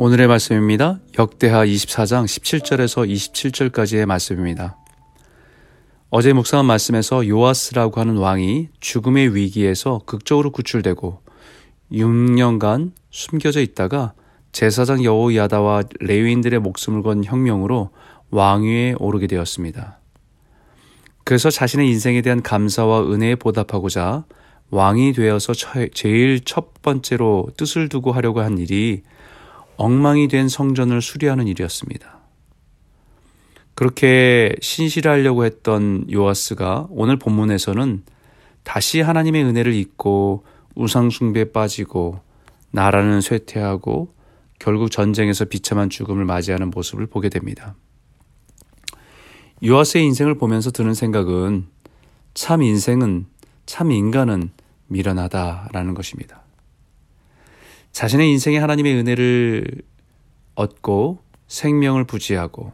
오늘의 말씀입니다. 역대하 24장 17절에서 27절까지의 말씀입니다. 어제 묵상한 말씀에서 요아스라고 하는 왕이 죽음의 위기에서 극적으로 구출되고 6년간 숨겨져 있다가 제사장 여호야다와 레위인들의 목숨을 건 혁명으로 왕위에 오르게 되었습니다. 그래서 자신의 인생에 대한 감사와 은혜에 보답하고자 왕이 되어서 제일 첫 번째로 뜻을 두고 하려고 한 일이 엉망이 된 성전을 수리하는 일이었습니다. 그렇게 신실하려고 했던 요아스가 오늘 본문에서는 다시 하나님의 은혜를 잊고 우상숭배에 빠지고 나라는 쇠퇴하고 결국 전쟁에서 비참한 죽음을 맞이하는 모습을 보게 됩니다. 요아스의 인생을 보면서 드는 생각은 참 인생은 참 인간은 미련하다라는 것입니다. 자신의 인생에 하나님의 은혜를 얻고 생명을 부지하고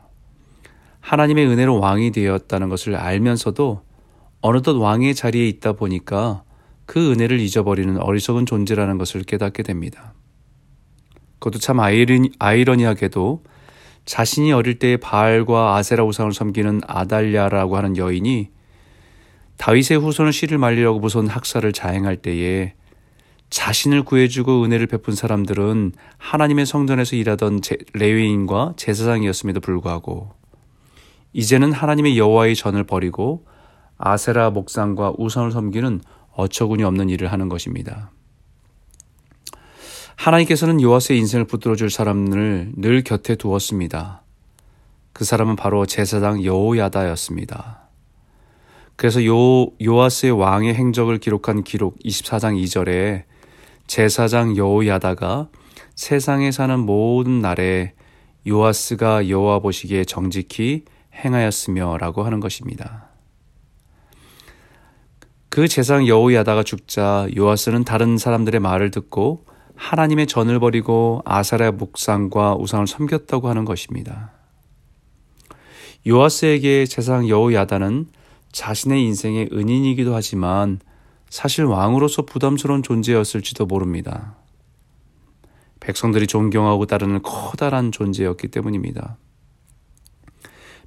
하나님의 은혜로 왕이 되었다는 것을 알면서도 어느덧 왕의 자리에 있다 보니까 그 은혜를 잊어버리는 어리석은 존재라는 것을 깨닫게 됩니다. 그것도 참 아이러니, 아이러니하게도 자신이 어릴 때에 바알과 아세라 우상을 섬기는 아달랴라고 하는 여인이 다윗의 후손을 씨를 말리려고 무서운 학살을 자행할 때에 자신을 구해주고 은혜를 베푼 사람들은 하나님의 성전에서 일하던 레위인과 제사장이었음에도 불구하고 이제는 하나님의 여호와의 전을 버리고 아세라 목상과 우상을 섬기는 어처구니 없는 일을 하는 것입니다. 하나님께서는 요아스의 인생을 붙들어 줄 사람을 늘 곁에 두었습니다. 그 사람은 바로 제사장 여호야다였습니다. 그래서 요 요아스의 왕의 행적을 기록한 기록 24장 2절에 제사장 여호야다가 세상에 사는 모든 날에 요아스가 여호와 보시기에 정직히 행하였으며라고 하는 것입니다. 그 제사장 여호야다가 죽자 요아스는 다른 사람들의 말을 듣고 하나님의 전을 버리고 아사랴 묵상과 우상을 섬겼다고 하는 것입니다. 요아스에게 제사장 여호야다는 자신의 인생의 은인이기도 하지만 사실 왕으로서 부담스러운 존재였을지도 모릅니다. 백성들이 존경하고 따르는 커다란 존재였기 때문입니다.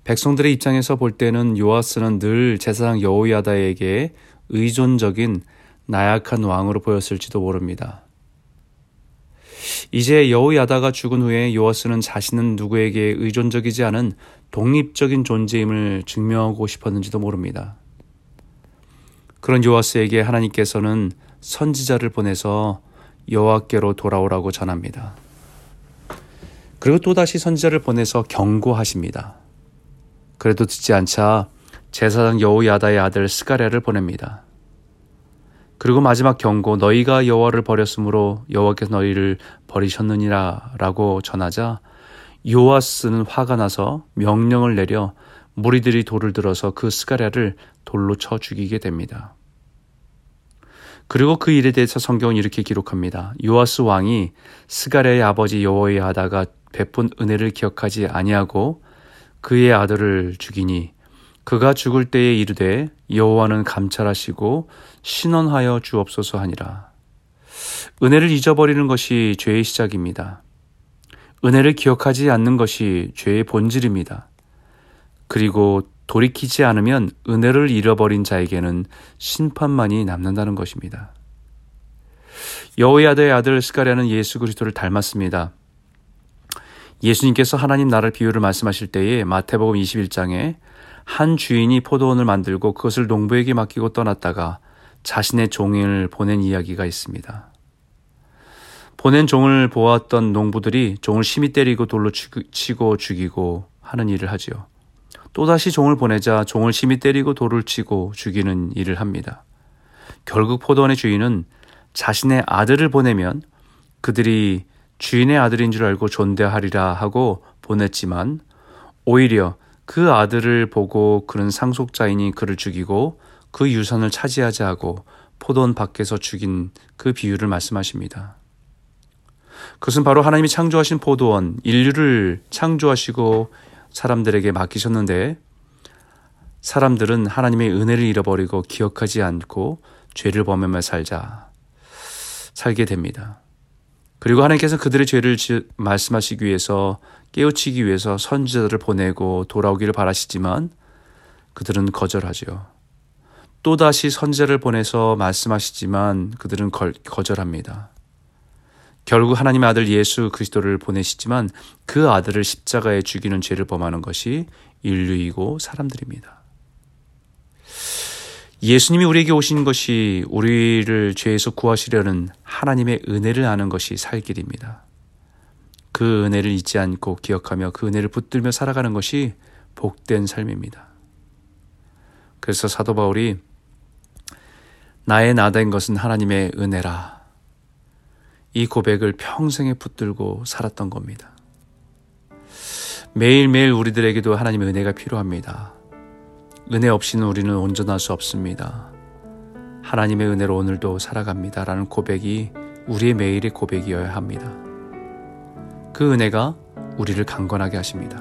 백성들의 입장에서 볼 때는 요아스는 늘 제사장 여호야다에게 의존적인 나약한 왕으로 보였을지도 모릅니다. 이제 여호야다가 죽은 후에 요아스는 자신은 누구에게 의존적이지 않은 독립적인 존재임을 증명하고 싶었는지도 모릅니다. 그런 요아스에게 하나님께서는 선지자를 보내서 여호와께로 돌아오라고 전합니다. 그리고 또다시 선지자를 보내서 경고하십니다. 그래도 듣지 않자 제사장 여호야다의 아들 스가랴를 보냅니다. 그리고 마지막 경고 너희가 여호와를 버렸으므로 여호와께서 너희를 버리셨느니라라고 전하자 요아스는 화가 나서 명령을 내려 무리들이 돌을 들어서 그 스가랴를 돌로 쳐 죽이게 됩니다. 그리고 그 일에 대해서 성경은 이렇게 기록합니다. 요아스 왕이 스가랴의 아버지 여호야다가 베푼 은혜를 기억하지 아니하고 그의 아들을 죽이니 그가 죽을 때에 이르되 여호와는 감찰하시고 신원하여 주옵소서 하니라. 은혜를 잊어버리는 것이 죄의 시작입니다. 은혜를 기억하지 않는 것이 죄의 본질입니다. 그리고 돌이키지 않으면 은혜를 잃어버린 자에게는 심판만이 남는다는 것입니다. 여호야다의 아들 스가랴는 예수 그리스도를 닮았습니다. 예수님께서 하나님 나라를 비유를 말씀하실 때에 마태복음 21장에 한 주인이 포도원을 만들고 그것을 농부에게 맡기고 떠났다가 자신의 종을 보낸 이야기가 있습니다. 보낸 종을 보았던 농부들이 종을 심히 때리고 돌로 치고 죽이고 하는 일을 하지요. 또다시 종을 보내자 종을 심히 때리고 돌을 치고 죽이는 일을 합니다. 결국 포도원의 주인은 자신의 아들을 보내면 그들이 주인의 아들인 줄 알고 존대하리라 하고 보냈지만 오히려 그 아들을 보고 그는 상속자이니 그를 죽이고 그 유산을 차지하자 하고 포도원 밖에서 죽인 그 비유를 말씀하십니다. 그것은 바로 하나님이 창조하신 포도원, 인류를 창조하시고 사람들에게 맡기셨는데 사람들은 하나님의 은혜를 잃어버리고 기억하지 않고 죄를 범하며 살자 살게 됩니다. 그리고 하나님께서 그들의 죄를 말씀하시기 위해서 깨우치기 위해서 선지자들을 보내고 돌아오기를 바라시지만 그들은 거절하죠. 또다시 선지자를 보내서 말씀하시지만 그들은 거, 거절합니다. 결국 하나님의 아들 예수 그리스도를 보내시지만 그 아들을 십자가에 죽이는 죄를 범하는 것이 인류이고 사람들입니다. 예수님이 우리에게 오신 것이 우리를 죄에서 구하시려는 하나님의 은혜를 아는 것이 살 길입니다. 그 은혜를 잊지 않고 기억하며 그 은혜를 붙들며 살아가는 것이 복된 삶입니다. 그래서 사도 바울이 나의 나된 것은 하나님의 은혜라 이 고백을 평생에 붙들고 살았던 겁니다. 매일매일 우리들에게도 하나님의 은혜가 필요합니다. 은혜 없이는 우리는 온전할 수 없습니다. 하나님의 은혜로 오늘도 살아갑니다. 라는 고백이 우리의 매일의 고백이어야 합니다. 그 은혜가 우리를 강건하게 하십니다.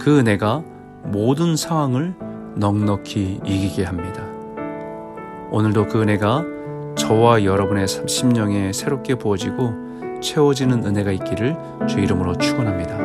그 은혜가 모든 상황을 넉넉히 이기게 합니다. 오늘도 그 은혜가 저와 여러분의 심령에 새롭게 부어지고 채워지는 은혜가 있기를 주 이름으로 축원합니다.